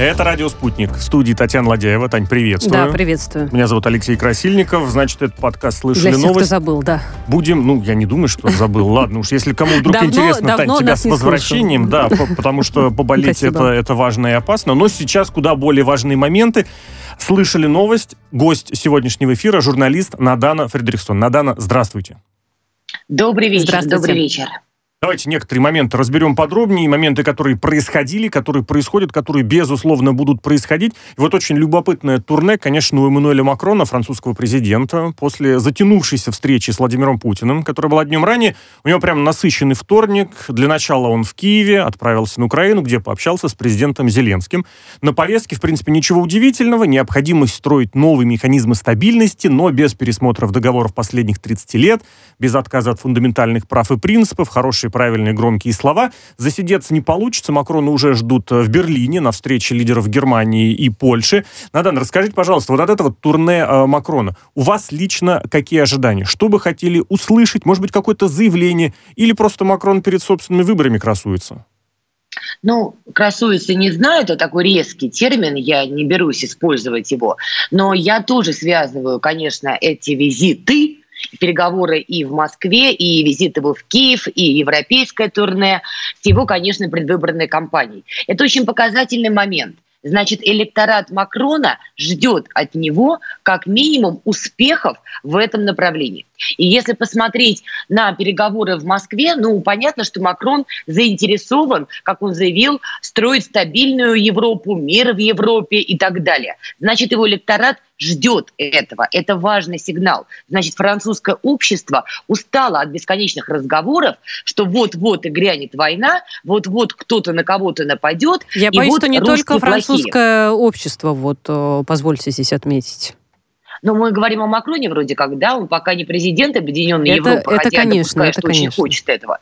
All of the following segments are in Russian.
Это «Радио Спутник». В студии Татьяна Ладяева. Тань, приветствую. Да, приветствую. Меня зовут Алексей Красильников. Значит, этот подкаст «Слышали Для всех, новость». кто забыл, да. Будем, ну, я не думаю, что забыл. Ладно уж, если кому вдруг Давно- интересно, Тань, давно тебя нас с возвращением, да, по- потому что поболеть это, это важно и опасно. Но сейчас куда более важные моменты. Слышали новость. Гость сегодняшнего эфира, журналист Надана Фредериксон. Надана, здравствуйте. Добрый вечер, Здравствуйте. добрый вечер. Давайте некоторые моменты разберем подробнее, моменты, которые происходили, которые происходят, которые, безусловно, будут происходить. И вот очень любопытное турне, конечно, у Эммануэля Макрона, французского президента, после затянувшейся встречи с Владимиром Путиным, которая была днем ранее. У него прям насыщенный вторник. Для начала он в Киеве, отправился на Украину, где пообщался с президентом Зеленским. На повестке, в принципе, ничего удивительного. Необходимость строить новые механизмы стабильности, но без пересмотров договоров последних 30 лет, без отказа от фундаментальных прав и принципов, хорошие, правильные, громкие слова. Засидеться не получится. Макрона уже ждут э, в Берлине на встрече лидеров Германии и Польши. Надан, расскажите, пожалуйста, вот от этого турне э, Макрона, у вас лично какие ожидания? Что бы хотели услышать? Может быть, какое-то заявление? Или просто Макрон перед собственными выборами красуется? Ну, красуется, не знаю, это такой резкий термин, я не берусь использовать его, но я тоже связываю, конечно, эти визиты, переговоры и в Москве, и визит его в Киев, и европейское турне с его, конечно, предвыборной кампанией. Это очень показательный момент. Значит, электорат Макрона ждет от него как минимум успехов в этом направлении. И если посмотреть на переговоры в Москве, ну, понятно, что Макрон заинтересован, как он заявил, строить стабильную Европу, мир в Европе и так далее. Значит, его электорат ждет этого. Это важный сигнал. Значит, французское общество устало от бесконечных разговоров, что вот-вот и грянет война, вот-вот кто-то на кого-то нападет. Я боюсь, вот что не только плохие. французское общество, вот, э, позвольте здесь отметить. Но мы говорим о Макроне вроде как, да, он пока не президент Объединенной Это- Европы, это хотя я конечно, допускаю, это что очень конечно. хочет этого.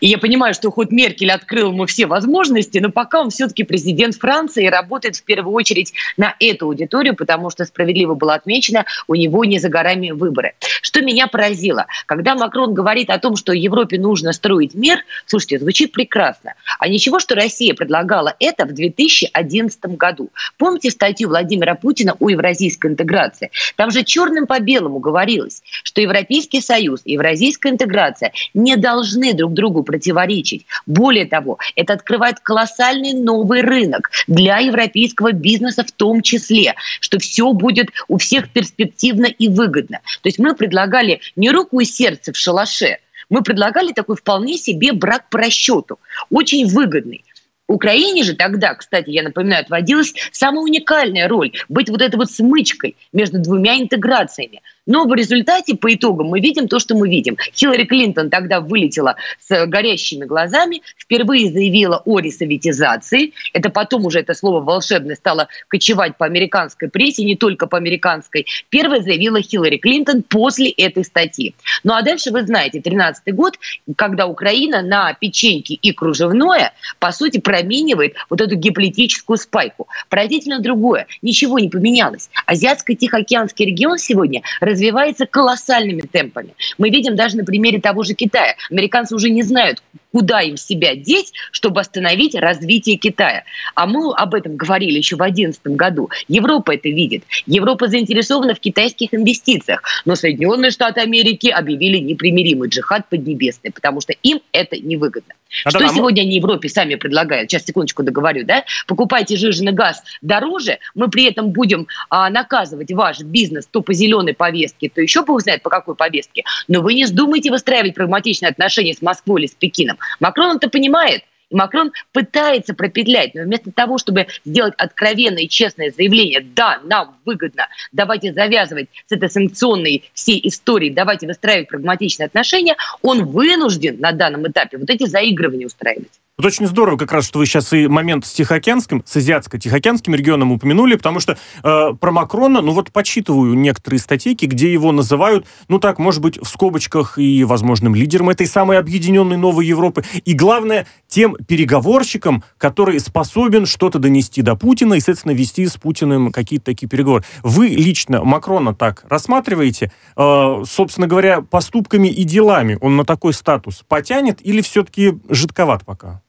И я понимаю, что хоть Меркель открыл ему все возможности, но пока он все-таки президент Франции и работает в первую очередь на эту аудиторию, потому что справедливо было отмечено, у него не за горами выборы. Что меня поразило, когда Макрон говорит о том, что Европе нужно строить мир, слушайте, звучит прекрасно. А ничего, что Россия предлагала это в 2011 году. Помните статью Владимира Путина о евразийской интеграции? Там же черным по белому говорилось, что Европейский Союз и евразийская интеграция не должны друг другу противоречить. Более того, это открывает колоссальный новый рынок для европейского бизнеса в том числе, что все будет у всех перспективно и выгодно. То есть мы предлагали не руку и сердце в шалаше, мы предлагали такой вполне себе брак по расчету, очень выгодный. Украине же тогда, кстати, я напоминаю, отводилась самая уникальная роль быть вот этой вот смычкой между двумя интеграциями. Но в результате, по итогам, мы видим то, что мы видим. Хиллари Клинтон тогда вылетела с горящими глазами, впервые заявила о ресоветизации. Это потом уже это слово волшебное стало кочевать по американской прессе, не только по американской. Первая заявила Хиллари Клинтон после этой статьи. Ну а дальше вы знаете, 13 год, когда Украина на печеньки и кружевное, по сути, променивает вот эту геополитическую спайку. Поразительно другое. Ничего не поменялось. Азиатско-Тихоокеанский регион сегодня развивается колоссальными темпами. Мы видим даже на примере того же Китая. Американцы уже не знают, куда им себя деть, чтобы остановить развитие Китая. А мы об этом говорили еще в 2011 году. Европа это видит. Европа заинтересована в китайских инвестициях. Но Соединенные Штаты Америки объявили непримиримый джихад поднебесный, потому что им это невыгодно. А Что да, а мы- сегодня они Европе сами предлагают? Сейчас, секундочку договорю, да? Покупайте жиженый газ дороже, мы при этом будем а, наказывать ваш бизнес то по зеленой повестке, то еще бог знает по какой повестке. Но вы не вздумайте выстраивать прагматичные отношения с Москвой или с Пекином. Макрон это понимает. И Макрон пытается пропетлять, но вместо того, чтобы сделать откровенное и честное заявление, да, нам выгодно, давайте завязывать с этой санкционной всей историей, давайте выстраивать прагматичные отношения, он вынужден на данном этапе вот эти заигрывания устраивать. Вот очень здорово как раз, что вы сейчас и момент с Тихоокеанским, с Азиатско-Тихоокеанским регионом упомянули, потому что э, про Макрона, ну вот почитываю некоторые статейки, где его называют, ну так, может быть, в скобочках и возможным лидером этой самой объединенной новой Европы. И главное, тем переговорщиком, который способен что-то донести до Путина и, соответственно, вести с Путиным какие-то такие переговоры. Вы лично Макрона так рассматриваете? Э, собственно говоря, поступками и делами он на такой статус потянет или все-таки жидковат пока?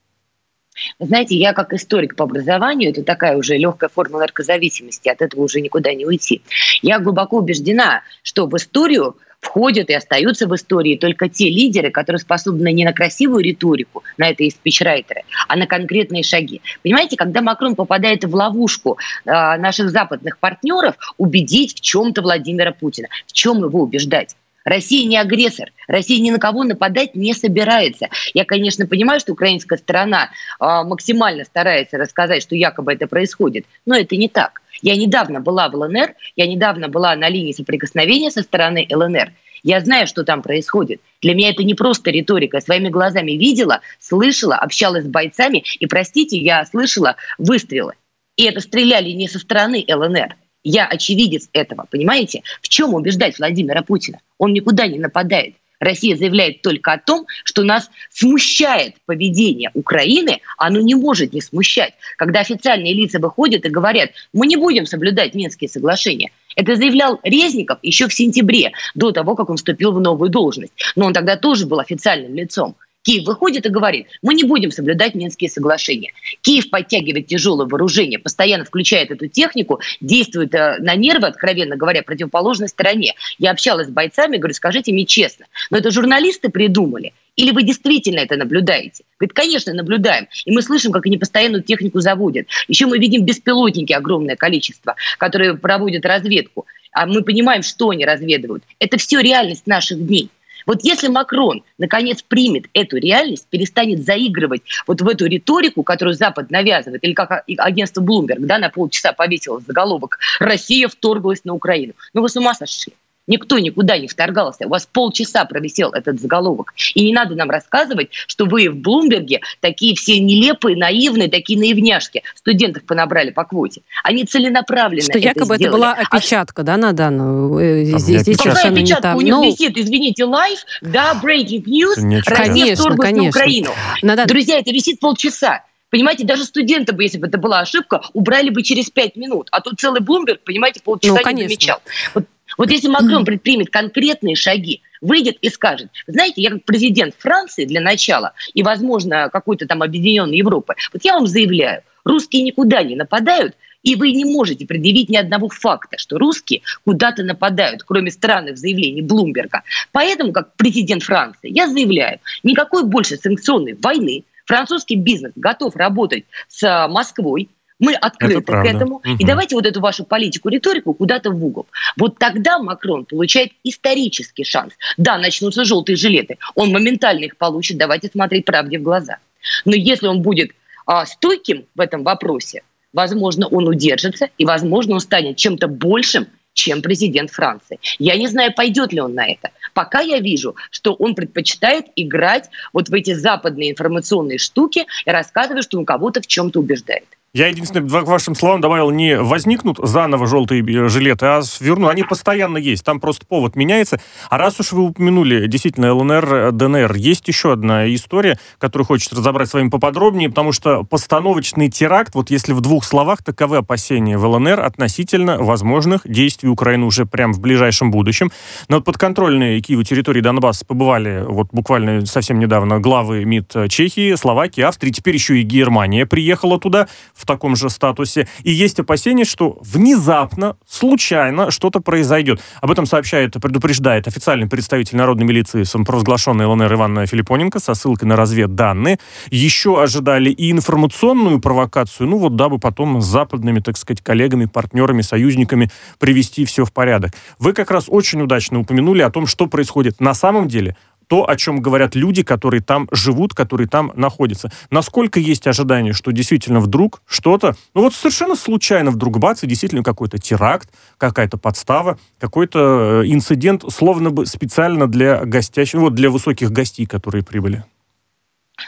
Знаете, я как историк по образованию, это такая уже легкая форма наркозависимости, от этого уже никуда не уйти. Я глубоко убеждена, что в историю входят и остаются в истории только те лидеры, которые способны не на красивую риторику, на это и спичрайтеры, а на конкретные шаги. Понимаете, когда Макрон попадает в ловушку э, наших западных партнеров, убедить в чем-то Владимира Путина, в чем его убеждать? Россия не агрессор, Россия ни на кого нападать не собирается. Я, конечно, понимаю, что украинская сторона э, максимально старается рассказать, что якобы это происходит, но это не так. Я недавно была в ЛНР, я недавно была на линии соприкосновения со стороны ЛНР. Я знаю, что там происходит. Для меня это не просто риторика. Я своими глазами видела, слышала, общалась с бойцами. И, простите, я слышала выстрелы. И это стреляли не со стороны ЛНР. Я очевидец этого, понимаете? В чем убеждать Владимира Путина? Он никуда не нападает. Россия заявляет только о том, что нас смущает поведение Украины, оно не может не смущать. Когда официальные лица выходят и говорят, мы не будем соблюдать Минские соглашения. Это заявлял Резников еще в сентябре, до того, как он вступил в новую должность. Но он тогда тоже был официальным лицом. Киев выходит и говорит, мы не будем соблюдать Минские соглашения. Киев подтягивает тяжелое вооружение, постоянно включает эту технику, действует э, на нервы, откровенно говоря, противоположной стороне. Я общалась с бойцами, говорю, скажите мне честно, но это журналисты придумали? Или вы действительно это наблюдаете? Говорит, конечно, наблюдаем. И мы слышим, как они постоянную технику заводят. Еще мы видим беспилотники огромное количество, которые проводят разведку. А мы понимаем, что они разведывают. Это все реальность наших дней. Вот если Макрон наконец примет эту реальность, перестанет заигрывать вот в эту риторику, которую Запад навязывает, или как агентство Bloomberg, да, на полчаса повесило заголовок «Россия вторглась на Украину». Ну вы с ума сошли. Никто никуда не вторгался. У вас полчаса провисел этот заголовок. И не надо нам рассказывать, что вы в Блумберге такие все нелепые, наивные, такие наивняшки. Студентов понабрали по квоте. Они целенаправленно Что это якобы сделали. это была а опечатка, а... да, на данную? Э, здесь, здесь Какая опечатка? Не У них ну... висит, извините, live, да, breaking news, Россия конечно. на Украину. Надо... Друзья, это висит полчаса. Понимаете, даже студенты бы, если бы это была ошибка, убрали бы через пять минут. А тут целый Блумберг, понимаете, полчаса ну, не замечал. Вот вот если Макрон предпримет конкретные шаги, выйдет и скажет, знаете, я как президент Франции для начала и, возможно, какой-то там объединенной Европы, вот я вам заявляю, русские никуда не нападают, и вы не можете предъявить ни одного факта, что русские куда-то нападают, кроме странных заявлений Блумберга. Поэтому, как президент Франции, я заявляю, никакой больше санкционной войны, французский бизнес готов работать с Москвой, мы открыты к этому. Угу. И давайте вот эту вашу политику, риторику куда-то в угол. Вот тогда Макрон получает исторический шанс. Да, начнутся желтые жилеты. Он моментально их получит. Давайте смотреть правде в глаза. Но если он будет а, стойким в этом вопросе, возможно, он удержится, и, возможно, он станет чем-то большим, чем президент Франции. Я не знаю, пойдет ли он на это. Пока я вижу, что он предпочитает играть вот в эти западные информационные штуки и рассказывать, что он кого-то в чем-то убеждает. Я единственное, к вашим словам добавил, не возникнут заново желтые э, жилеты, а верну. Они постоянно есть, там просто повод меняется. А раз уж вы упомянули действительно ЛНР, ДНР, есть еще одна история, которую хочется разобрать с вами поподробнее, потому что постановочный теракт, вот если в двух словах, таковы опасения в ЛНР относительно возможных действий Украины уже прямо в ближайшем будущем. Но подконтрольные Киеву территории Донбасса побывали вот буквально совсем недавно главы МИД Чехии, Словакии, Австрии, теперь еще и Германия приехала туда в в таком же статусе. И есть опасения, что внезапно, случайно что-то произойдет. Об этом сообщает, предупреждает официальный представитель народной милиции самопровозглашенной ЛНР Иван Филиппоненко со ссылкой на разведданные. Еще ожидали и информационную провокацию, ну вот дабы потом с западными, так сказать, коллегами, партнерами, союзниками привести все в порядок. Вы как раз очень удачно упомянули о том, что происходит на самом деле то, о чем говорят люди, которые там живут, которые там находятся. Насколько есть ожидание, что действительно вдруг что-то, ну вот совершенно случайно вдруг бац, и действительно какой-то теракт, какая-то подстава, какой-то э, инцидент, словно бы специально для гостящих, вот для высоких гостей, которые прибыли.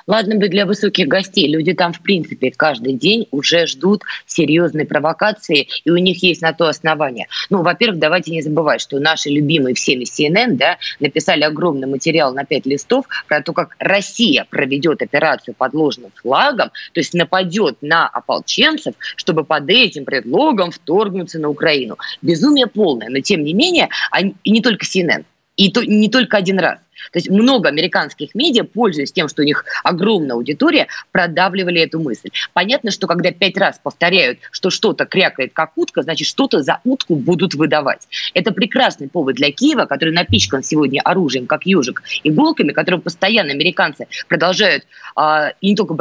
Ладно бы для высоких гостей, люди там, в принципе, каждый день уже ждут серьезной провокации, и у них есть на то основания. Ну, во-первых, давайте не забывать, что наши любимые всеми CNN да, написали огромный материал на пять листов про то, как Россия проведет операцию под ложным флагом, то есть нападет на ополченцев, чтобы под этим предлогом вторгнуться на Украину. Безумие полное, но тем не менее, они, и не только CNN, И то, не только один раз. То есть много американских медиа, пользуясь тем, что у них огромная аудитория, продавливали эту мысль. Понятно, что когда пять раз повторяют, что что-то крякает как утка, значит, что-то за утку будут выдавать. Это прекрасный повод для Киева, который напичкан сегодня оружием, как ежик, иголками, которым постоянно американцы продолжают, а, и не только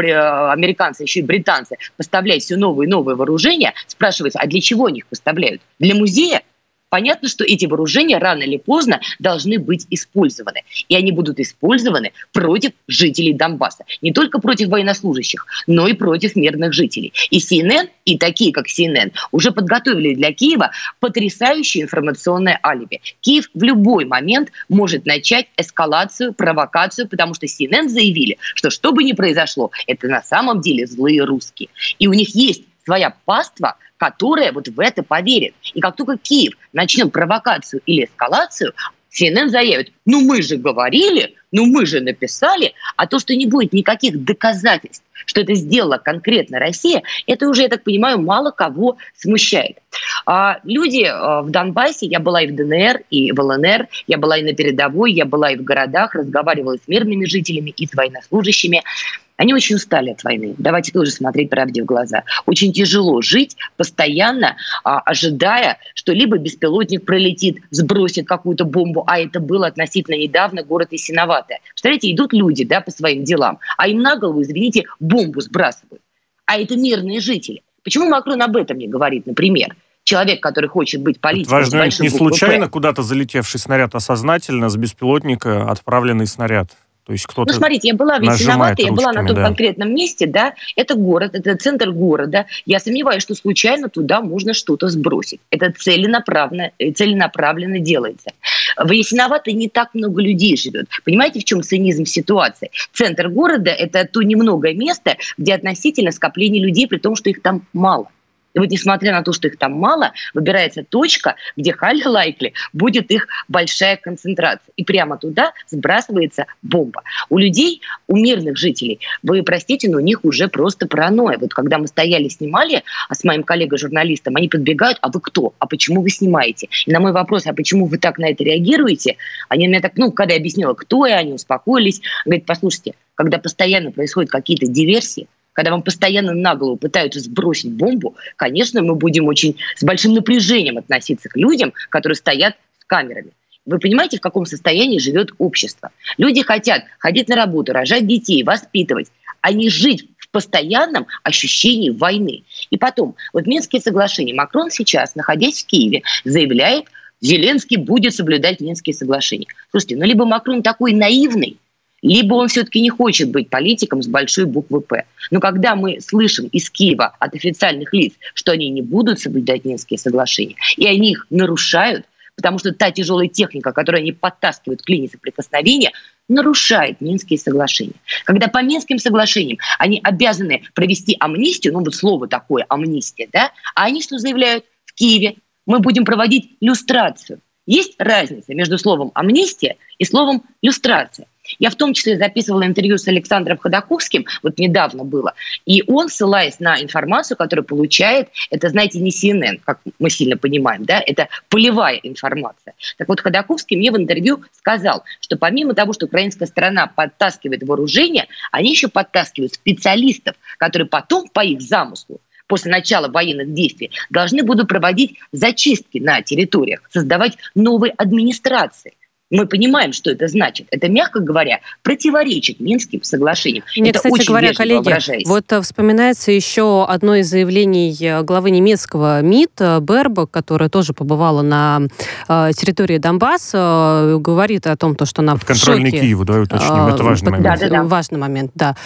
американцы, еще и британцы, поставлять все новые и новые вооружения. Спрашивается, а для чего они их поставляют? Для музея? Понятно, что эти вооружения рано или поздно должны быть использованы. И они будут использованы против жителей Донбасса. Не только против военнослужащих, но и против мирных жителей. И CNN, и такие, как CNN, уже подготовили для Киева потрясающее информационное алиби. Киев в любой момент может начать эскалацию, провокацию, потому что CNN заявили, что что бы ни произошло, это на самом деле злые русские. И у них есть своя паства, которая вот в это поверит. И как только Киев начнет провокацию или эскалацию, CNN заявит, ну мы же говорили, ну мы же написали, а то, что не будет никаких доказательств, что это сделала конкретно Россия, это уже, я так понимаю, мало кого смущает. А люди а, в Донбассе, я была и в ДНР, и в ЛНР, я была и на передовой, я была и в городах, разговаривала с мирными жителями, и с военнослужащими. Они очень устали от войны. Давайте тоже смотреть правде в глаза. Очень тяжело жить, постоянно а, ожидая, что либо беспилотник пролетит, сбросит какую-то бомбу, а это было относительно недавно город Исиноватое. Представляете, идут люди да, по своим делам, а им на голову, извините, бомбу сбрасывают. А это мирные жители. Почему Макрон об этом не говорит, например? человек, который хочет быть политиком. Важно, не случайно куда-то залетевший снаряд, а сознательно с беспилотника отправленный снаряд. То есть кто-то Ну, смотрите, я была ведь виновата, я была на том да. конкретном месте, да, это город, это центр города. Я сомневаюсь, что случайно туда можно что-то сбросить. Это целенаправленно, э, целенаправленно делается. В Ясиновато не так много людей живет. Понимаете, в чем цинизм ситуации? Центр города – это то немногое место, где относительно скопление людей, при том, что их там мало. И вот несмотря на то, что их там мало, выбирается точка, где highly likely будет их большая концентрация. И прямо туда сбрасывается бомба. У людей, у мирных жителей, вы простите, но у них уже просто паранойя. Вот когда мы стояли, снимали, а с моим коллегой-журналистом, они подбегают, а вы кто? А почему вы снимаете? И на мой вопрос, а почему вы так на это реагируете? Они мне так, ну, когда я объяснила, кто я, они успокоились. Говорит, послушайте, когда постоянно происходят какие-то диверсии, когда вам постоянно на голову пытаются сбросить бомбу, конечно, мы будем очень с большим напряжением относиться к людям, которые стоят с камерами. Вы понимаете, в каком состоянии живет общество? Люди хотят ходить на работу, рожать детей, воспитывать, а не жить в постоянном ощущении войны. И потом, вот Минские соглашения. Макрон сейчас, находясь в Киеве, заявляет, Зеленский будет соблюдать Минские соглашения. Слушайте, ну либо Макрон такой наивный, либо он все-таки не хочет быть политиком с большой буквы «П». Но когда мы слышим из Киева от официальных лиц, что они не будут соблюдать Минские соглашения, и они их нарушают, потому что та тяжелая техника, которую они подтаскивают к линии соприкосновения, нарушает Минские соглашения. Когда по Минским соглашениям они обязаны провести амнистию, ну вот слово такое, амнистия, да, а они что заявляют в Киеве? Мы будем проводить люстрацию. Есть разница между словом амнистия и словом люстрация. Я в том числе записывала интервью с Александром Ходаковским, вот недавно было, и он, ссылаясь на информацию, которую получает, это, знаете, не CNN, как мы сильно понимаем, да, это полевая информация. Так вот, Ходаковский мне в интервью сказал, что помимо того, что украинская сторона подтаскивает вооружение, они еще подтаскивают специалистов, которые потом, по их замыслу, после начала военных действий, должны будут проводить зачистки на территориях, создавать новые администрации – мы понимаем, что это значит. Это, мягко говоря, противоречит Минским соглашениям. Мне, это кстати очень говоря, коллеги, вот э, вспоминается еще одно из заявлений э, главы немецкого МИД э, Бербак, которая тоже побывала на территории Донбасса, говорит о том, то, что она в контрольный шоке. Киеву, да, уточним. Это важный момент. Да, да, да. Важный момент, да.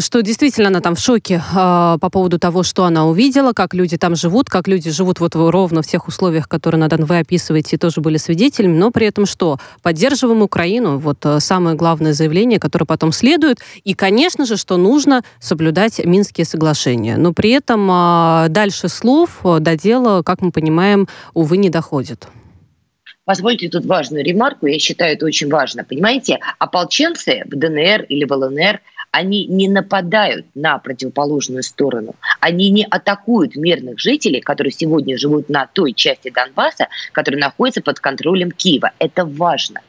Что действительно она там в шоке по поводу того, что она увидела, как люди там живут, как люди живут вот ровно в тех условиях, которые, Надан, вы описываете, тоже были свидетелями, но при этом что что поддерживаем Украину. Вот э, самое главное заявление, которое потом следует. И, конечно же, что нужно соблюдать Минские соглашения. Но при этом а, дальше слов э, до дела, как мы понимаем, увы, не доходит. Позвольте тут важную ремарку, я считаю это очень важно. Понимаете, ополченцы в ДНР или в ЛНР, они не нападают на противоположную сторону, они не атакуют мирных жителей, которые сегодня живут на той части Донбасса, которая находится под контролем Киева. Это важно.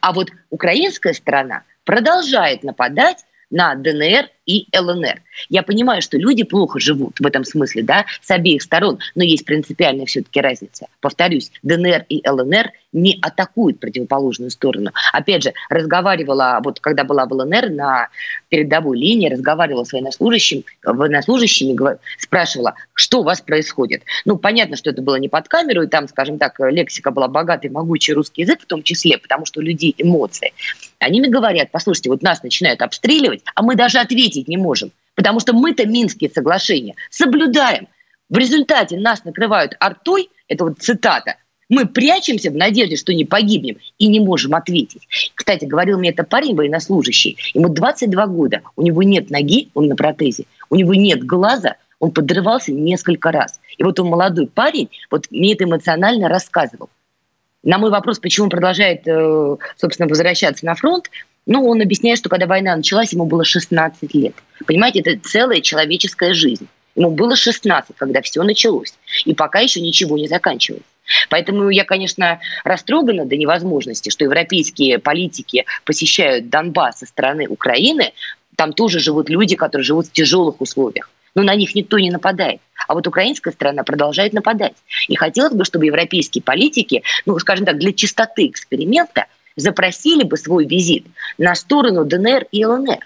А вот украинская сторона продолжает нападать на ДНР и ЛНР. Я понимаю, что люди плохо живут в этом смысле, да, с обеих сторон, но есть принципиальная все-таки разница. Повторюсь, ДНР и ЛНР не атакуют противоположную сторону. Опять же, разговаривала, вот когда была в ЛНР на передовой линии, разговаривала с военнослужащими, военнослужащими спрашивала, что у вас происходит. Ну, понятно, что это было не под камеру, и там, скажем так, лексика была богатый, могучий русский язык в том числе, потому что у людей эмоции. Они мне говорят, послушайте, вот нас начинают обстреливать, а мы даже ответить не можем, потому что мы-то Минские соглашения соблюдаем. В результате нас накрывают артой, это вот цитата, мы прячемся в надежде, что не погибнем, и не можем ответить. Кстати, говорил мне это парень военнослужащий. Ему 22 года, у него нет ноги, он на протезе, у него нет глаза, он подрывался несколько раз. И вот он молодой парень, вот мне это эмоционально рассказывал. На мой вопрос, почему он продолжает, э, собственно, возвращаться на фронт, ну, он объясняет, что когда война началась, ему было 16 лет. Понимаете, это целая человеческая жизнь. Ему было 16, когда все началось. И пока еще ничего не заканчивается. Поэтому я, конечно, растрогана до невозможности, что европейские политики посещают Донбасс со стороны Украины. Там тоже живут люди, которые живут в тяжелых условиях. Но на них никто не нападает. А вот украинская страна продолжает нападать. И хотелось бы, чтобы европейские политики, ну, скажем так, для чистоты эксперимента запросили бы свой визит на сторону ДНР и ЛНР.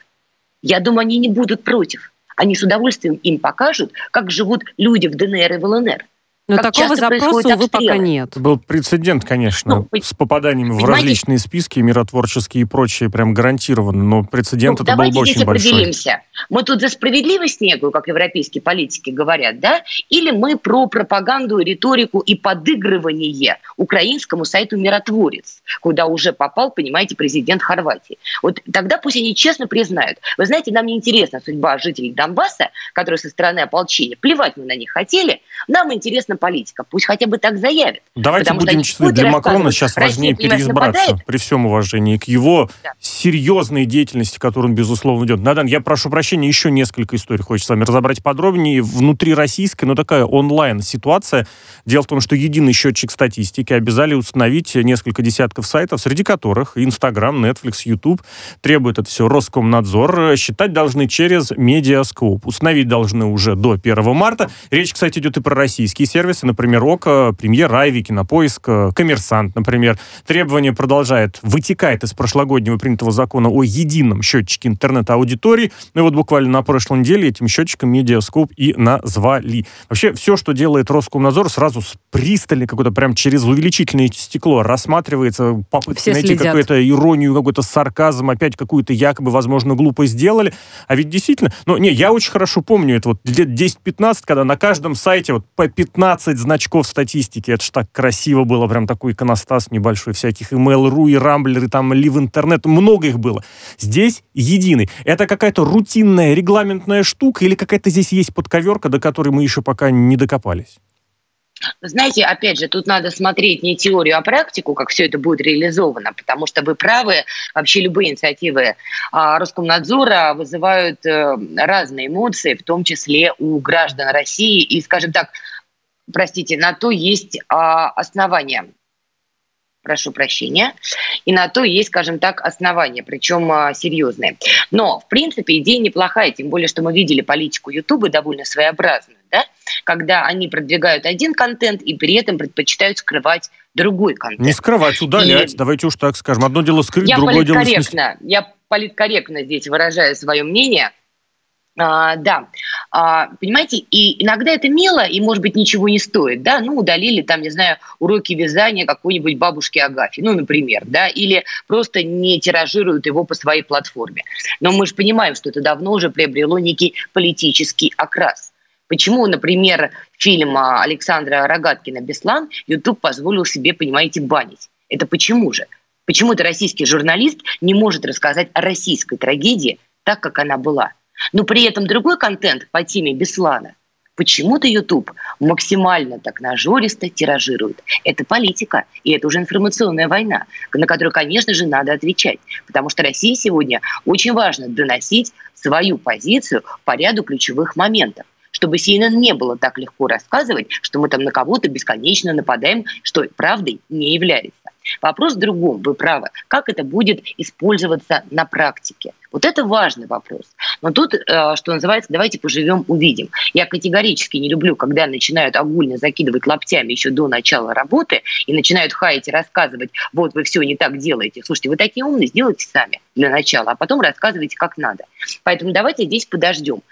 Я думаю, они не будут против. Они с удовольствием им покажут, как живут люди в ДНР и в ЛНР. Но как такого запроса, увы, пока нет. Был прецедент, конечно, ну, с попаданиями в различные списки, миротворческие и прочие, прям гарантированно, но прецедент ну, это был бы очень большой. определимся. Мы тут за справедливость некую, как европейские политики говорят, да? Или мы про пропаганду, риторику и подыгрывание украинскому сайту «Миротворец», куда уже попал, понимаете, президент Хорватии. Вот тогда пусть они честно признают. Вы знаете, нам не интересна судьба жителей Донбасса, которые со стороны ополчения. Плевать мы на них хотели. Нам интересна политика. Пусть хотя бы так заявят. Давайте будем честны, для Макрона сейчас важнее переизбраться, нападает. при всем уважении к его да. серьезной деятельности, которую он, безусловно, идет. Надан, я прошу прощения, еще несколько историй хочется с вами разобрать подробнее. Внутри российской, но такая онлайн-ситуация. Дело в том, что единый счетчик статистики обязали установить несколько десятков сайтов, среди которых Инстаграм, Netflix, YouTube требует это все Роскомнадзор. Считать должны через Медиаскоп. Установить должны уже до 1 марта. Речь, кстати, идет и про российские сервисы сервисы, например, ОКО, Премьер, Айви, Кинопоиск, э, Коммерсант, например. Требование продолжает, вытекает из прошлогоднего принятого закона о едином счетчике интернет-аудитории. Ну и вот буквально на прошлой неделе этим счетчиком Медиаскоп и назвали. Вообще все, что делает Роскомнадзор, сразу с пристально какое-то прям через увеличительное стекло рассматривается, попытка найти какую-то иронию, какой-то сарказм, опять какую-то якобы, возможно, глупость сделали. А ведь действительно, ну не, я очень хорошо помню это вот лет 10-15, когда на каждом сайте вот по 15 15 значков статистики. Это ж так красиво было, прям такой иконостас небольшой, всяких email.ru и Рамблер, и там Live Интернет, много их было. Здесь единый. Это какая-то рутинная, регламентная штука или какая-то здесь есть подковерка, до которой мы еще пока не докопались? Знаете, опять же, тут надо смотреть не теорию, а практику, как все это будет реализовано, потому что вы правы, вообще любые инициативы а, Роскомнадзора вызывают э, разные эмоции, в том числе у граждан России. И, скажем так, простите, на то есть а, основания. Прошу прощения. И на то есть, скажем так, основания, причем а, серьезные. Но, в принципе, идея неплохая, тем более, что мы видели политику Ютуба довольно своеобразную, да? когда они продвигают один контент и при этом предпочитают скрывать другой контент. Не скрывать, удалять, и... давайте уж так скажем. Одно дело скрыть, я другое дело снести. Я политкорректно здесь выражаю свое мнение. А, да, а, понимаете, и иногда это мило, и, может быть, ничего не стоит, да, ну, удалили там, не знаю, уроки вязания какой-нибудь бабушки Агафьи, ну, например, да, или просто не тиражируют его по своей платформе. Но мы же понимаем, что это давно уже приобрело некий политический окрас. Почему, например, фильм Александра Рогаткина «Беслан» YouTube позволил себе, понимаете, банить? Это почему же? Почему-то российский журналист не может рассказать о российской трагедии так, как она была – но при этом другой контент по теме Беслана Почему-то YouTube максимально так нажористо тиражирует. Это политика, и это уже информационная война, на которую, конечно же, надо отвечать. Потому что России сегодня очень важно доносить свою позицию по ряду ключевых моментов чтобы CNN не было так легко рассказывать, что мы там на кого-то бесконечно нападаем, что правдой не является. Вопрос в другом, вы правы. Как это будет использоваться на практике? Вот это важный вопрос. Но тут, э, что называется, давайте поживем, увидим. Я категорически не люблю, когда начинают огульно закидывать локтями еще до начала работы и начинают хаять и рассказывать, вот вы все не так делаете. Слушайте, вы такие умные, сделайте сами для начала, а потом рассказывайте, как надо. Поэтому давайте здесь подождем.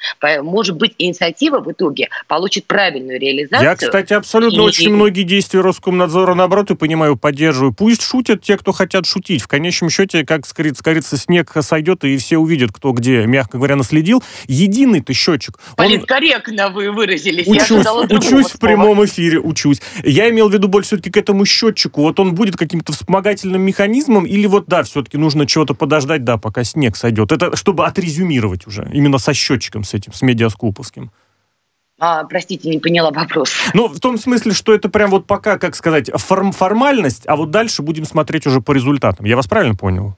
Может быть, инициатива в итоге получит правильную реализацию. Я, кстати, абсолютно и... очень многие действия Роскомнадзора, наоборот, и понимаю, поддерживаю. Пусть шутят те, кто хотят шутить. В конечном счете, как скорится, снег сойдет, и все увидят, кто где, мягко говоря, наследил. Единый-то счетчик. Политкорректно он... вы выразились. Учусь, учусь в прямом эфире, учусь. Я имел в виду больше все-таки к этому счетчику. Вот он будет каким-то вспомогательным механизмом или вот, да, все-таки нужно чего-то подождать, да, пока снег сойдет. Это чтобы отрезюмировать уже, именно со счетчиком с этим, с медиаскуповским. А, простите, не поняла вопрос. Ну, в том смысле, что это прям вот пока, как сказать, форм формальность, а вот дальше будем смотреть уже по результатам. Я вас правильно понял?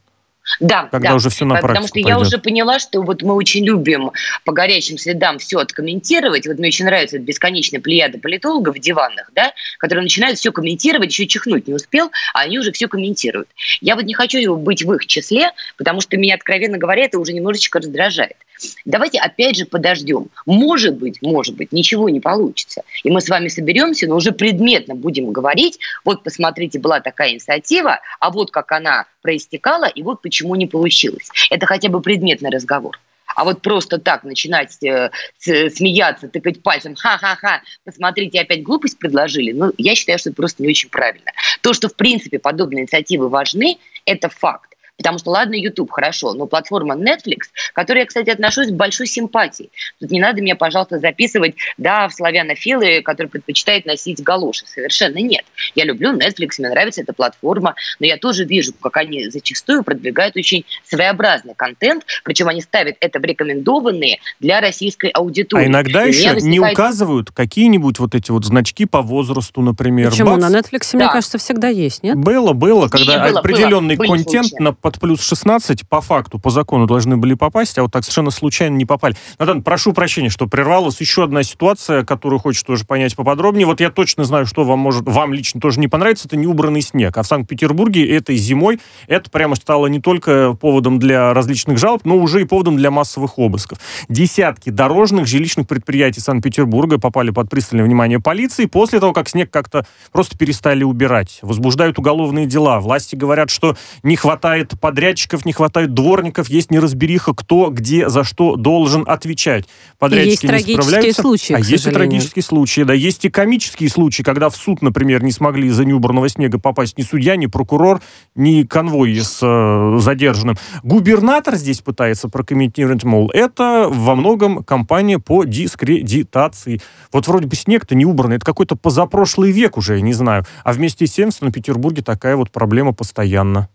Да, когда да. уже все на Потому что пойдет. я уже поняла, что вот мы очень любим по горячим следам все откомментировать. Вот мне очень нравится бесконечная плеяда политологов диванных, да, которые начинают все комментировать, еще чихнуть не успел, а они уже все комментируют. Я вот не хочу быть в их числе, потому что меня, откровенно говоря, это уже немножечко раздражает. Давайте опять же подождем. Может быть, может быть, ничего не получится. И мы с вами соберемся, но уже предметно будем говорить. Вот, посмотрите, была такая инициатива, а вот как она проистекала, и вот почему не получилось. Это хотя бы предметный разговор. А вот просто так начинать э, смеяться, тыкать пальцем, ха-ха-ха, посмотрите, опять глупость предложили, ну, я считаю, что это просто не очень правильно. То, что, в принципе, подобные инициативы важны, это факт. Потому что, ладно, YouTube хорошо, но платформа Netflix, к которой я, кстати, отношусь с большой симпатией. Тут не надо меня, пожалуйста, записывать, да, в славянофилы, которые предпочитают носить галоши. Совершенно нет. Я люблю Netflix, мне нравится эта платформа, но я тоже вижу, как они зачастую продвигают очень своеобразный контент, причем они ставят это в рекомендованные для российской аудитории. А иногда И еще возникает... не указывают какие-нибудь вот эти вот значки по возрасту, например. Почему? Бац. На Netflix, да. мне кажется, всегда есть, нет? Было, было, когда было, определенный было, контент на под плюс 16 по факту, по закону должны были попасть, а вот так совершенно случайно не попали. Натан, прошу прощения, что прервалась еще одна ситуация, которую хочешь тоже понять поподробнее. Вот я точно знаю, что вам может, вам лично тоже не понравится, это неубранный снег. А в Санкт-Петербурге этой зимой это прямо стало не только поводом для различных жалоб, но уже и поводом для массовых обысков. Десятки дорожных жилищных предприятий Санкт-Петербурга попали под пристальное внимание полиции после того, как снег как-то просто перестали убирать. Возбуждают уголовные дела. Власти говорят, что не хватает подрядчиков, не хватает дворников, есть неразбериха, кто где за что должен отвечать. Подрядчики есть не справляются. Случаи, а есть и трагические случаи, да. Есть и комические случаи, когда в суд, например, не смогли из-за неубранного снега попасть ни судья, ни прокурор, ни конвой с э, задержанным. Губернатор здесь пытается прокомментировать, мол, это во многом кампания по дискредитации. Вот вроде бы снег-то не убранный, это какой-то позапрошлый век уже, я не знаю. А вместе с тем в Санкт-Петербурге такая вот проблема постоянно.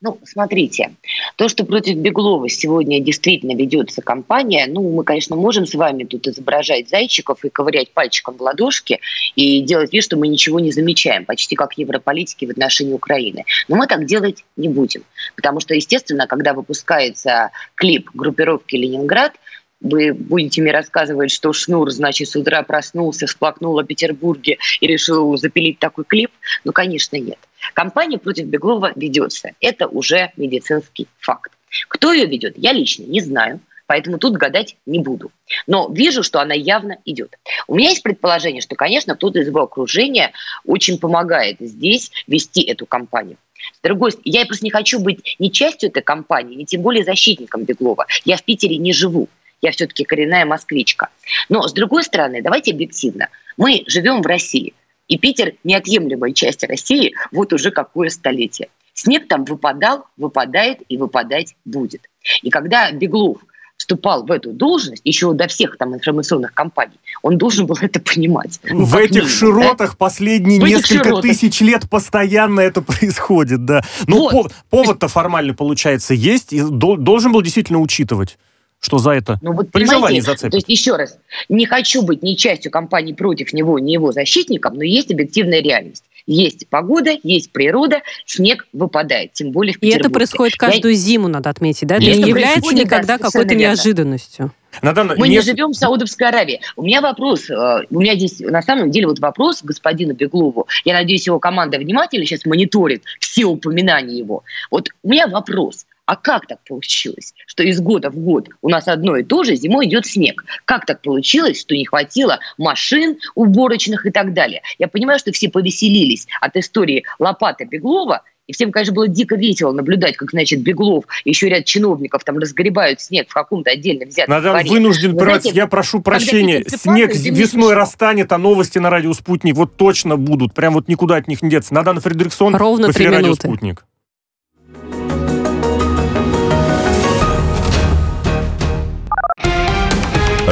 Ну, смотрите, то, что против Беглова сегодня действительно ведется кампания, ну, мы, конечно, можем с вами тут изображать зайчиков и ковырять пальчиком в ладошки и делать вид, что мы ничего не замечаем, почти как европолитики в отношении Украины. Но мы так делать не будем, потому что, естественно, когда выпускается клип группировки «Ленинград», вы будете мне рассказывать, что Шнур, значит, с утра проснулся, всплакнул о Петербурге и решил запилить такой клип? Ну, конечно, нет. Компания против Беглова ведется. Это уже медицинский факт. Кто ее ведет, я лично не знаю. Поэтому тут гадать не буду. Но вижу, что она явно идет. У меня есть предположение, что, конечно, кто-то из его окружения очень помогает здесь вести эту кампанию. С другой стороны, я просто не хочу быть ни частью этой кампании, ни тем более защитником Беглова. Я в Питере не живу. Я все-таки коренная москвичка. Но, с другой стороны, давайте объективно. Мы живем в России. И Питер – неотъемлемая часть России вот уже какое столетие. Снег там выпадал, выпадает и выпадать будет. И когда Беглов вступал в эту должность, еще до всех там информационных кампаний, он должен был это понимать. Ну, в этих минимум, широтах да? последние в несколько широтах. тысяч лет постоянно это происходит, да. Ну, вот. повод-то формально, получается, есть, и должен был действительно учитывать. Что за это ну, вот, при желании зацепят. То есть, еще раз, не хочу быть ни частью кампании против него, ни его защитником, но есть объективная реальность. Есть погода, есть природа, снег выпадает, тем более в Петербурге. И это происходит каждую Я... зиму, надо отметить, да? Это не является никогда да, какой-то неожиданностью. Надо, Мы не... не живем в Саудовской Аравии. У меня вопрос, э, у меня здесь на самом деле вот вопрос господину Беглову. Я надеюсь, его команда внимательно сейчас мониторит все упоминания его. Вот у меня вопрос. А как так получилось, что из года в год у нас одно и то же, зимой идет снег? Как так получилось, что не хватило машин уборочных и так далее? Я понимаю, что все повеселились от истории Лопата Беглова, и всем, конечно, было дико весело наблюдать, как, значит, Беглов и еще ряд чиновников там разгребают снег в каком-то отдельно взятом Надо дворе. вынужден брать, я прошу прощения, снег весной растанет, а новости на радио «Спутник» вот точно будут. Прям вот никуда от них не деться. Надана Фредериксон Ровно в эфире радио «Спутник».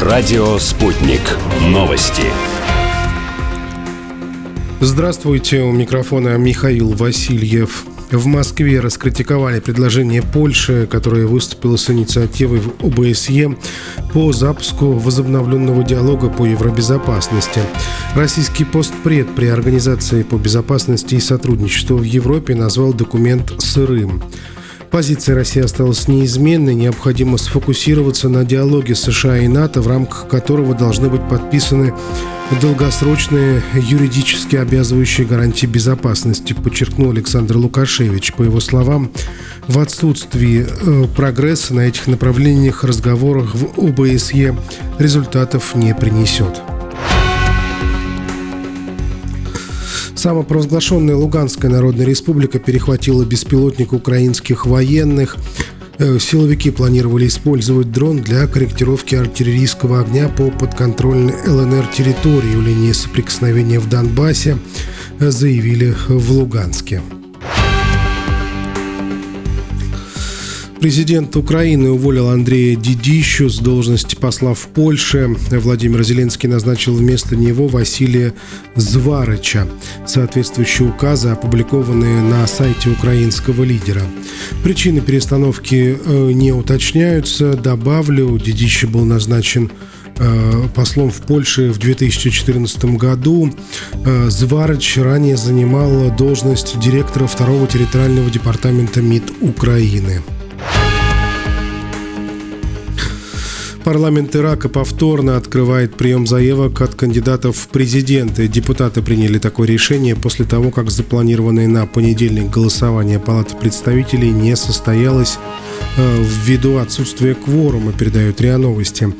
Радио «Спутник». Новости. Здравствуйте, у микрофона Михаил Васильев. В Москве раскритиковали предложение Польши, которая выступила с инициативой в ОБСЕ по запуску возобновленного диалога по евробезопасности. Российский постпред при Организации по безопасности и сотрудничеству в Европе назвал документ «сырым». Позиция России осталась неизменной. Необходимо сфокусироваться на диалоге США и НАТО, в рамках которого должны быть подписаны долгосрочные юридически обязывающие гарантии безопасности, подчеркнул Александр Лукашевич. По его словам, в отсутствии э, прогресса на этих направлениях разговорах в ОБСЕ результатов не принесет. Самопровозглашенная Луганская Народная Республика перехватила беспилотник украинских военных. Э, силовики планировали использовать дрон для корректировки артиллерийского огня по подконтрольной ЛНР территории у линии соприкосновения в Донбассе, э, заявили в Луганске. Президент Украины уволил Андрея Дидищу с должности посла в Польше. Владимир Зеленский назначил вместо него Василия Зварыча. Соответствующие указы опубликованы на сайте украинского лидера. Причины перестановки э, не уточняются. Добавлю, Дидища был назначен э, послом в Польше в 2014 году. Э, Зварыч ранее занимал должность директора второго территориального департамента МИД Украины. Парламент Ирака повторно открывает прием заявок от кандидатов в президенты. Депутаты приняли такое решение после того, как запланированное на понедельник голосование Палаты представителей не состоялось э, ввиду отсутствия кворума, передают РИА Новости.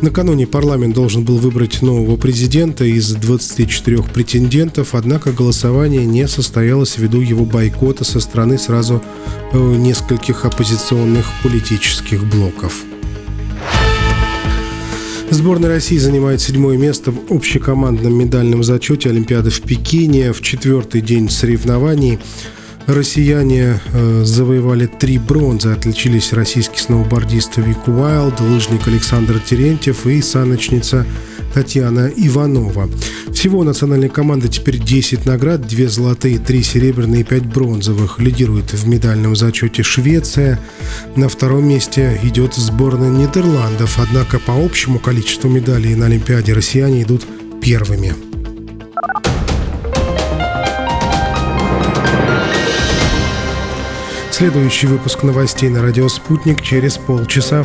Накануне парламент должен был выбрать нового президента из 24 претендентов, однако голосование не состоялось ввиду его бойкота со стороны сразу э, нескольких оппозиционных политических блоков. Сборная России занимает седьмое место в общекомандном медальном зачете Олимпиады в Пекине. В четвертый день соревнований россияне э, завоевали три бронзы. Отличились российский сноубордист Вик Уайлд, лыжник Александр Терентьев и саночница Татьяна Иванова. Всего у национальной команды теперь 10 наград, 2 золотые, 3 серебряные и 5 бронзовых. Лидирует в медальном зачете Швеция. На втором месте идет сборная Нидерландов. Однако по общему количеству медалей на Олимпиаде россияне идут первыми. Следующий выпуск новостей на радио «Спутник» через полчаса.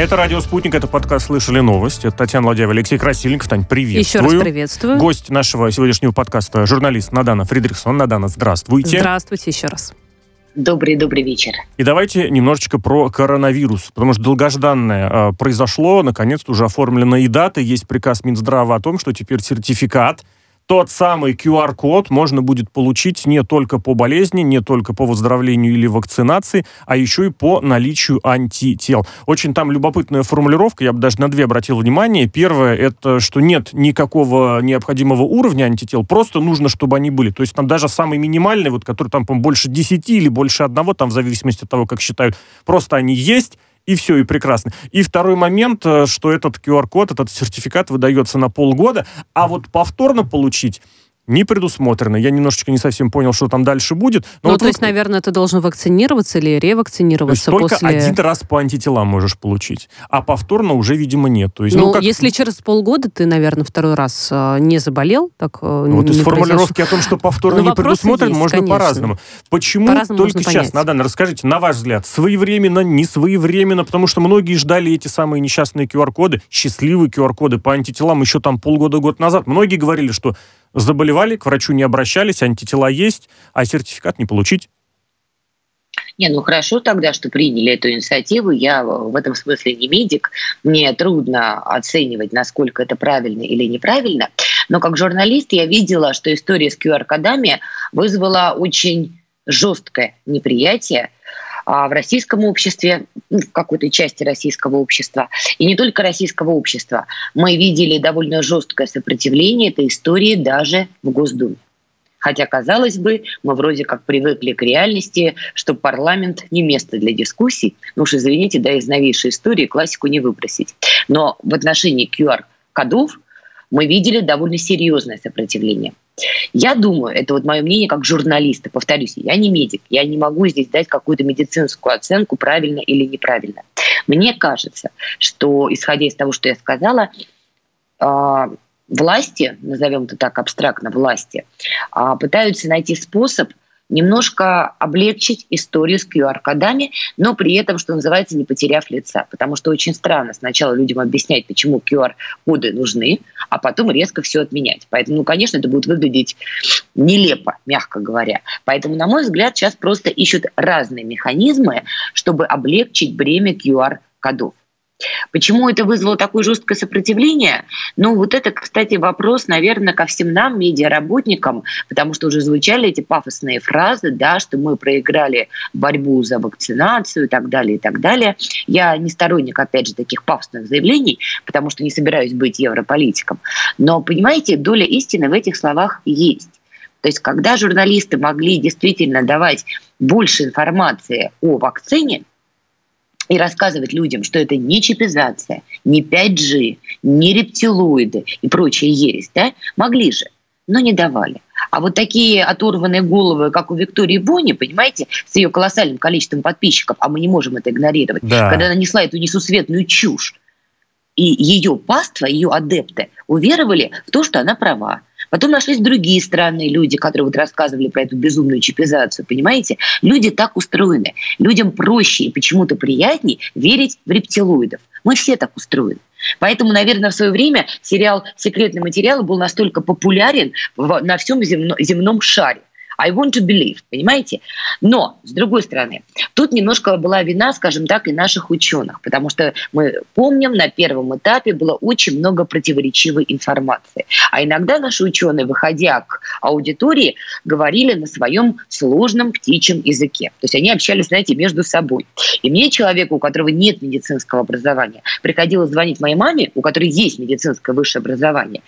Это «Радио Спутник», это подкаст «Слышали новость». Это Татьяна Ладяева, Алексей Красильников. Тань, приветствую. Еще раз приветствую. Гость нашего сегодняшнего подкаста, журналист Надана Фридрихсон. Надана, здравствуйте. Здравствуйте еще раз. Добрый-добрый вечер. И давайте немножечко про коронавирус, потому что долгожданное э, произошло, наконец-то уже оформлена и дата, есть приказ Минздрава о том, что теперь сертификат тот самый QR-код можно будет получить не только по болезни, не только по выздоровлению или вакцинации, а еще и по наличию антител. Очень там любопытная формулировка, я бы даже на две обратил внимание. Первое, это что нет никакого необходимого уровня антител, просто нужно, чтобы они были. То есть там даже самый минимальный, вот который там, по больше 10 или больше одного, там в зависимости от того, как считают, просто они есть, и все, и прекрасно. И второй момент, э, что этот QR-код, этот сертификат выдается на полгода, а вот повторно получить не предусмотрено. Я немножечко не совсем понял, что там дальше будет. Но ну, вот то есть, наверное, ты должен вакцинироваться или ревакцинироваться то есть только после... один раз по антителам можешь получить, а повторно уже, видимо, нет. То есть, ну, ну как... если через полгода ты, наверное, второй раз э, не заболел, так э, Вот из формулировки о том, что повторно ну, не предусмотрено, есть, можно по-разному. Почему по только сейчас? Надана, расскажите, на ваш взгляд, своевременно, не своевременно, потому что многие ждали эти самые несчастные QR-коды, счастливые QR-коды по антителам еще там полгода-год назад. Многие говорили, что заболевали, к врачу не обращались, антитела есть, а сертификат не получить. Не, ну хорошо тогда, что приняли эту инициативу. Я в этом смысле не медик. Мне трудно оценивать, насколько это правильно или неправильно. Но как журналист я видела, что история с QR-кодами вызвала очень жесткое неприятие в российском обществе, ну, в какой-то части российского общества, и не только российского общества. Мы видели довольно жесткое сопротивление этой истории даже в Госдуме. Хотя, казалось бы, мы вроде как привыкли к реальности, что парламент не место для дискуссий. Ну уж извините, да, из новейшей истории классику не выбросить. Но в отношении QR-кодов мы видели довольно серьезное сопротивление. Я думаю, это вот мое мнение как журналиста, повторюсь, я не медик, я не могу здесь дать какую-то медицинскую оценку, правильно или неправильно. Мне кажется, что, исходя из того, что я сказала, а, власти, назовем это так абстрактно, власти, а, пытаются найти способ немножко облегчить историю с QR-кодами, но при этом, что называется, не потеряв лица. Потому что очень странно сначала людям объяснять, почему QR-коды нужны, а потом резко все отменять. Поэтому, ну, конечно, это будет выглядеть нелепо, мягко говоря. Поэтому, на мой взгляд, сейчас просто ищут разные механизмы, чтобы облегчить бремя QR-кодов. Почему это вызвало такое жесткое сопротивление? Ну, вот это, кстати, вопрос, наверное, ко всем нам, медиаработникам, потому что уже звучали эти пафосные фразы, да, что мы проиграли борьбу за вакцинацию и так далее, и так далее. Я не сторонник, опять же, таких пафосных заявлений, потому что не собираюсь быть европолитиком. Но, понимаете, доля истины в этих словах есть. То есть, когда журналисты могли действительно давать больше информации о вакцине, и рассказывать людям, что это не чипизация, не 5G, не рептилоиды и прочая ересь, да, могли же, но не давали. А вот такие оторванные головы, как у Виктории Бони, понимаете, с ее колоссальным количеством подписчиков, а мы не можем это игнорировать, да. когда она несла эту несусветную чушь, и ее паства, ее адепты уверовали в то, что она права, Потом нашлись другие странные люди, которые вот рассказывали про эту безумную чипизацию, понимаете? Люди так устроены. Людям проще и почему-то приятнее верить в рептилоидов. Мы все так устроены. Поэтому, наверное, в свое время сериал «Секретный материал» был настолько популярен на всем земно, земном шаре. I want to believe, понимаете? Но, с другой стороны, тут немножко была вина, скажем так, и наших ученых, потому что мы помним, на первом этапе было очень много противоречивой информации. А иногда наши ученые, выходя к аудитории, говорили на своем сложном птичьем языке. То есть они общались, знаете, между собой. И мне, человеку, у которого нет медицинского образования, приходилось звонить моей маме, у которой есть медицинское высшее образование,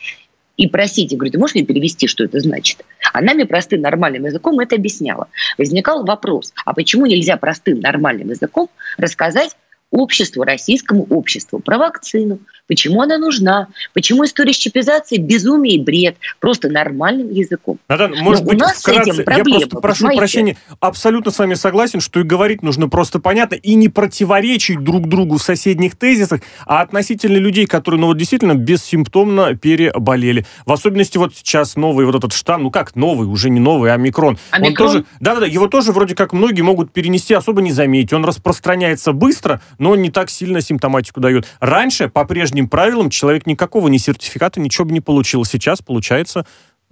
и просить, я говорю, ты можешь мне перевести, что это значит? Она мне простым нормальным языком это объясняла. Возникал вопрос, а почему нельзя простым нормальным языком рассказать обществу, российскому обществу про вакцину, почему она нужна, почему история щипизации безумие и бред, просто нормальным языком. Натан, может быть, у нас вкратце, с этим проблема, я просто прошу понимаете? прощения, абсолютно с вами согласен, что и говорить нужно просто понятно и не противоречить друг другу в соседних тезисах, а относительно людей, которые, ну вот действительно бессимптомно переболели. В особенности вот сейчас новый вот этот штамм, ну как новый, уже не новый, а омикрон. омикрон? Он тоже, да-да-да, его тоже вроде как многие могут перенести, особо не заметить. Он распространяется быстро, но не так сильно симптоматику дает. Раньше, по прежним правилам, человек никакого ни сертификата, ничего бы не получил. Сейчас, получается,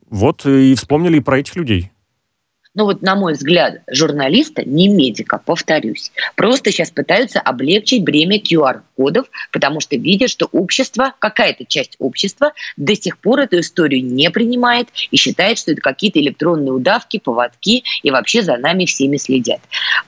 вот и вспомнили про этих людей. ну вот, на мой взгляд, журналиста, не медика, повторюсь, просто сейчас пытаются облегчить бремя QR-кодов, потому что видят, что общество, какая-то часть общества до сих пор эту историю не принимает и считает, что это какие-то электронные удавки, поводки и вообще за нами всеми следят.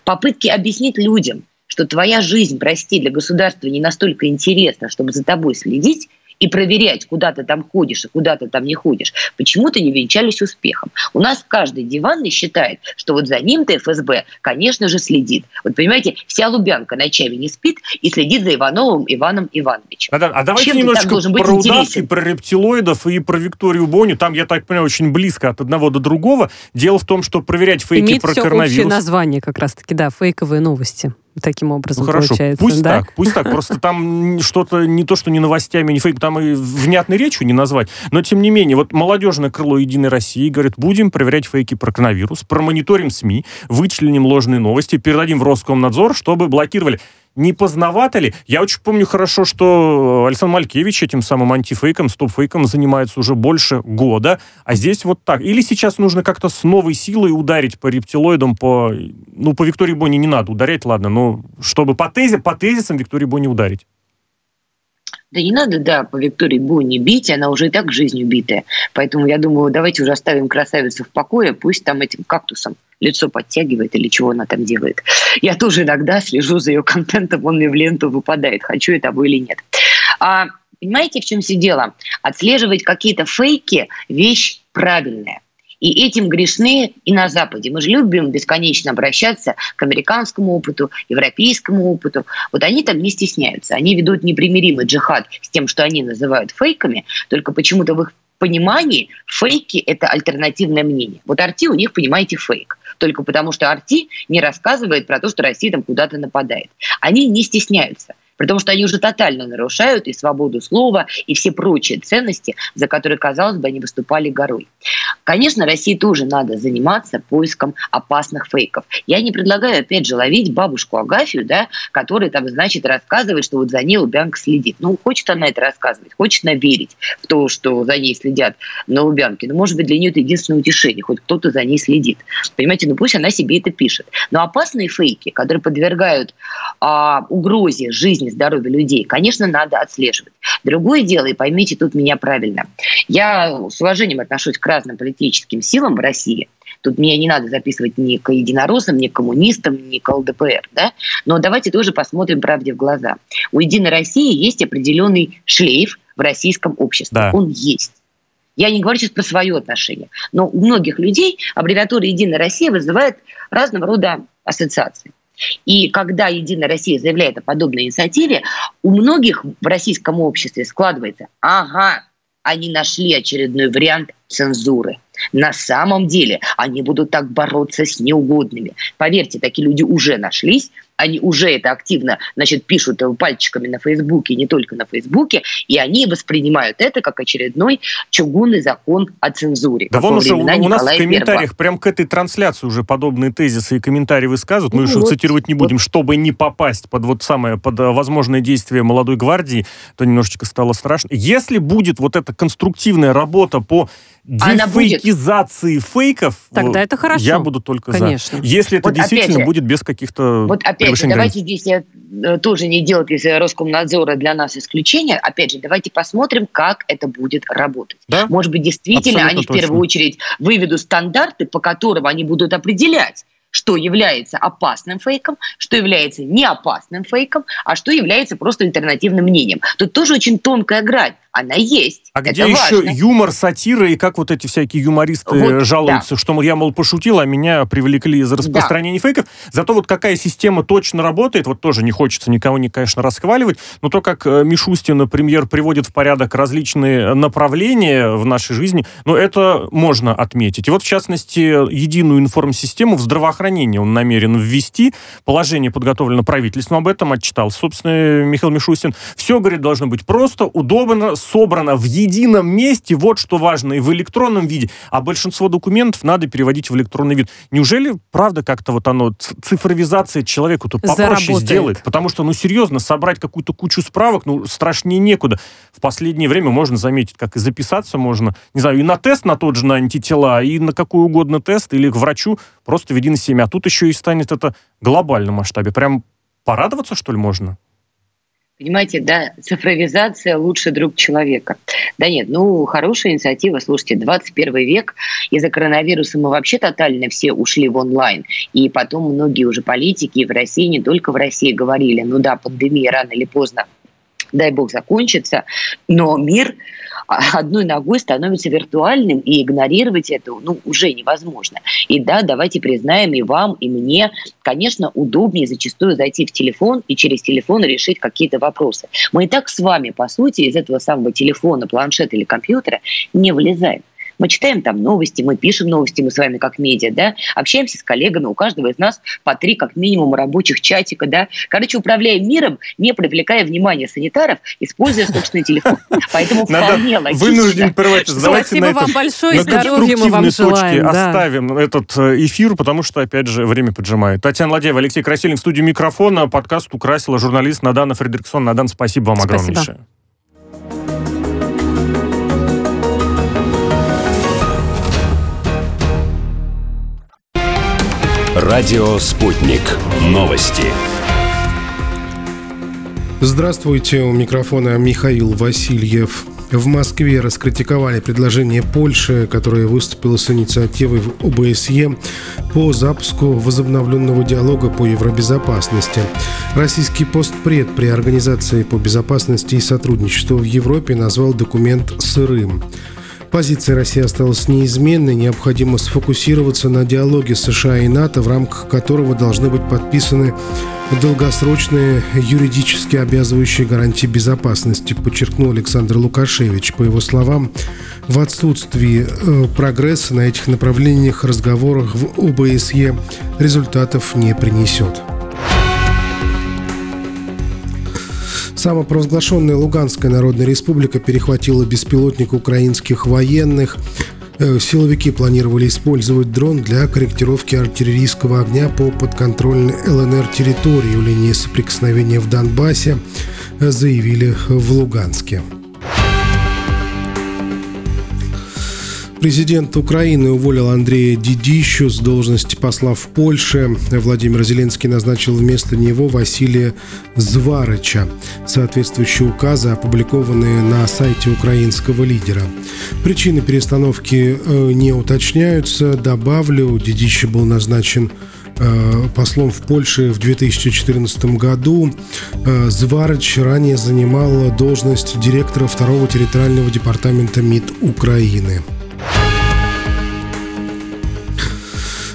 Попытки объяснить людям, что твоя жизнь, прости, для государства не настолько интересна, чтобы за тобой следить, и проверять, куда ты там ходишь и куда ты там не ходишь, почему-то не венчались успехом. У нас каждый диванный считает, что вот за ним-то ФСБ, конечно же, следит. Вот понимаете, вся Лубянка ночами не спит и следит за Ивановым Иваном Ивановичем. А, а давайте Чем немножко про удавки, про рептилоидов и про Викторию Бонни. Там, я так понимаю, очень близко от одного до другого. Дело в том, что проверять фейки Имеет про все коронавирус... общее название как раз-таки, да, фейковые новости таким образом ну, хорошо, получается. пусть да? так, пусть так. Просто там что-то не то, что не новостями, не фейк, там и внятной речью не назвать. Но тем не менее, вот молодежное крыло Единой России говорит, будем проверять фейки про коронавирус, промониторим СМИ, вычленим ложные новости, передадим в Роскомнадзор, чтобы блокировали не поздновато ли? Я очень помню хорошо, что Александр Малькевич этим самым антифейком, стоп-фейком занимается уже больше года, а здесь вот так. Или сейчас нужно как-то с новой силой ударить по рептилоидам, по... Ну, по Виктории Бонни не надо ударять, ладно, но чтобы по, тезе, по тезисам Виктории Бонни ударить. Да не надо, да, по Виктории Бонни бить, она уже и так жизнью битая. Поэтому я думаю, давайте уже оставим красавицу в покое, пусть там этим кактусом лицо подтягивает или чего она там делает. Я тоже иногда слежу за ее контентом, он мне в ленту выпадает, хочу я того или нет. А понимаете, в чем все дело? Отслеживать какие-то фейки – вещь правильная. И этим грешны и на Западе. Мы же любим бесконечно обращаться к американскому опыту, европейскому опыту. Вот они там не стесняются. Они ведут непримиримый джихад с тем, что они называют фейками, только почему-то в их понимании фейки – это альтернативное мнение. Вот Арти у них, понимаете, фейк. Только потому, что Арти не рассказывает про то, что Россия там куда-то нападает. Они не стесняются потому что они уже тотально нарушают и свободу слова, и все прочие ценности, за которые, казалось бы, они выступали горой. Конечно, России тоже надо заниматься поиском опасных фейков. Я не предлагаю, опять же, ловить бабушку Агафью, да, которая там, значит, рассказывает, что вот за ней Лубянка следит. Ну, хочет она это рассказывать, хочет она верить в то, что за ней следят на Лубянке. Но, может быть, для нее это единственное утешение, хоть кто-то за ней следит. Понимаете, ну пусть она себе это пишет. Но опасные фейки, которые подвергают а, угрозе жизни, здоровья людей, конечно, надо отслеживать. Другое дело, и поймите тут меня правильно, я с уважением отношусь к разным политическим силам в России. Тут меня не надо записывать ни к единороссам, ни к коммунистам, ни к ЛДПР. Да? Но давайте тоже посмотрим правде в глаза. У «Единой России» есть определенный шлейф в российском обществе. Да. Он есть. Я не говорю сейчас про свое отношение, но у многих людей аббревиатура «Единая Россия» вызывает разного рода ассоциации. И когда «Единая Россия» заявляет о подобной инициативе, у многих в российском обществе складывается «Ага, они нашли очередной вариант цензуры. На самом деле они будут так бороться с неугодными. Поверьте, такие люди уже нашлись, они уже это активно значит, пишут пальчиками на Фейсбуке, не только на Фейсбуке, и они воспринимают это как очередной чугунный закон о цензуре. Да вон уже у, у нас в комментариях прям к этой трансляции уже подобные тезисы и комментарии высказывают. Мы ну, вот, цитировать не будем, вот. чтобы не попасть под вот самое, под э, возможное действие молодой гвардии, то немножечко стало страшно. Если будет вот эта конструктивная работа по дефейкизации фейков, тогда это хорошо. Я буду только Конечно. за. Если это вот действительно же, будет без каких-то Вот опять же, давайте здесь я э, тоже не делать из Роскомнадзора для нас исключение. Опять же, давайте посмотрим, как это будет работать. Да? Может быть, действительно, Абсолютно они точно. в первую очередь выведут стандарты, по которым они будут определять, что является опасным фейком, что является не опасным фейком, а что является просто альтернативным мнением. Тут тоже очень тонкая грань она есть. А где еще юмор, сатира и как вот эти всякие юмористы вот, жалуются, да. что я, мол, пошутил, а меня привлекли за распространение да. фейков. Зато вот какая система точно работает, вот тоже не хочется никого, не, конечно, расхваливать, но то, как э, Мишустин, например, приводит в порядок различные направления в нашей жизни, ну, это можно отметить. И вот, в частности, единую информсистему в здравоохранении он намерен ввести. Положение подготовлено правительством, об этом отчитал. Собственно, Михаил Мишустин. Все, говорит, должно быть просто, удобно, собрано в едином месте, вот что важно, и в электронном виде, а большинство документов надо переводить в электронный вид. Неужели, правда, как-то вот оно, цифровизация человеку-то попроще Заработает. сделает? Потому что, ну, серьезно, собрать какую-то кучу справок, ну, страшнее некуда. В последнее время можно заметить, как и записаться можно, не знаю, и на тест на тот же, на антитела, и на какой угодно тест, или к врачу просто в единой системе. А тут еще и станет это в глобальном масштабе. Прям порадоваться, что ли, можно? Понимаете, да, цифровизация лучший друг человека. Да нет, ну, хорошая инициатива. Слушайте, 21 век, из-за коронавируса мы вообще тотально все ушли в онлайн. И потом многие уже политики в России, не только в России, говорили, ну да, пандемия рано или поздно дай бог, закончится, но мир одной ногой становится виртуальным, и игнорировать это ну, уже невозможно. И да, давайте признаем и вам, и мне, конечно, удобнее зачастую зайти в телефон и через телефон решить какие-то вопросы. Мы и так с вами, по сути, из этого самого телефона, планшета или компьютера не вылезаем. Мы читаем там новости, мы пишем новости, мы с вами как медиа, да, общаемся с коллегами, у каждого из нас по три как минимум рабочих чатика, да. Короче, управляем миром, не привлекая внимания санитаров, используя собственный телефон. Поэтому вполне логично. Вынужден прервать. Давайте Спасибо на вам этом- большое, на здоровья мы вам желаем. оставим этот э, эфир, потому что, опять же, время поджимает. Татьяна Ладеева, Алексей Красильник в студии микрофона. Подкаст украсила журналист Надана Фредериксон. Надан, спасибо вам Спасибо. огромнейшее. Радио «Спутник». Новости. Здравствуйте, у микрофона Михаил Васильев. В Москве раскритиковали предложение Польши, которая выступила с инициативой в ОБСЕ по запуску возобновленного диалога по евробезопасности. Российский постпред при Организации по безопасности и сотрудничеству в Европе назвал документ «сырым». Позиция России осталась неизменной. Необходимо сфокусироваться на диалоге США и НАТО, в рамках которого должны быть подписаны долгосрочные юридически обязывающие гарантии безопасности, подчеркнул Александр Лукашевич. По его словам, в отсутствии э, прогресса на этих направлениях разговорах в ОБСЕ результатов не принесет. Самопровозглашенная Луганская Народная Республика перехватила беспилотник украинских военных. Э, Силовики планировали использовать дрон для корректировки артиллерийского огня по подконтрольной ЛНР территории у линии соприкосновения в Донбассе, э, заявили в Луганске. Президент Украины уволил Андрея Дидищу с должности посла в Польше. Владимир Зеленский назначил вместо него Василия Зварыча. Соответствующие указы опубликованы на сайте украинского лидера. Причины перестановки э, не уточняются. Добавлю, Дидища был назначен э, послом в Польше в 2014 году. Э, Зварыч ранее занимал должность директора второго территориального департамента МИД Украины.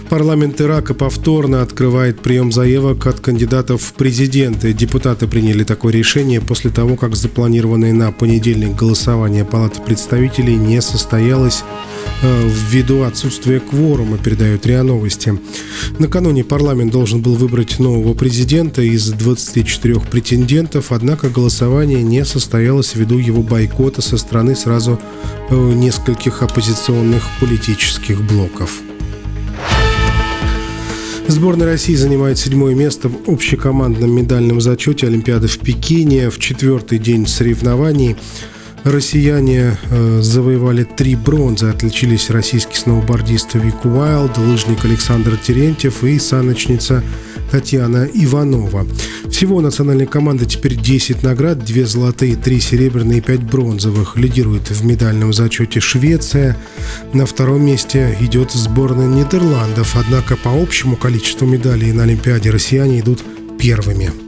Парламент Ирака повторно открывает прием заявок от кандидатов в президенты. Депутаты приняли такое решение после того, как запланированное на понедельник голосование Палаты представителей не состоялось э, ввиду отсутствия кворума, передают РИА Новости. Накануне парламент должен был выбрать нового президента из 24 претендентов, однако голосование не состоялось ввиду его бойкота со стороны сразу э, нескольких оппозиционных политических блоков. Сборная России занимает седьмое место в общекомандном медальном зачете Олимпиады в Пекине. В четвертый день соревнований россияне э, завоевали три бронзы. Отличились российский сноубордист Вик Уайлд, лыжник Александр Терентьев и саночница Татьяна Иванова. Всего у национальной команды теперь 10 наград, 2 золотые, 3 серебряные и 5 бронзовых. Лидирует в медальном зачете Швеция. На втором месте идет сборная Нидерландов. Однако по общему количеству медалей на Олимпиаде россияне идут первыми.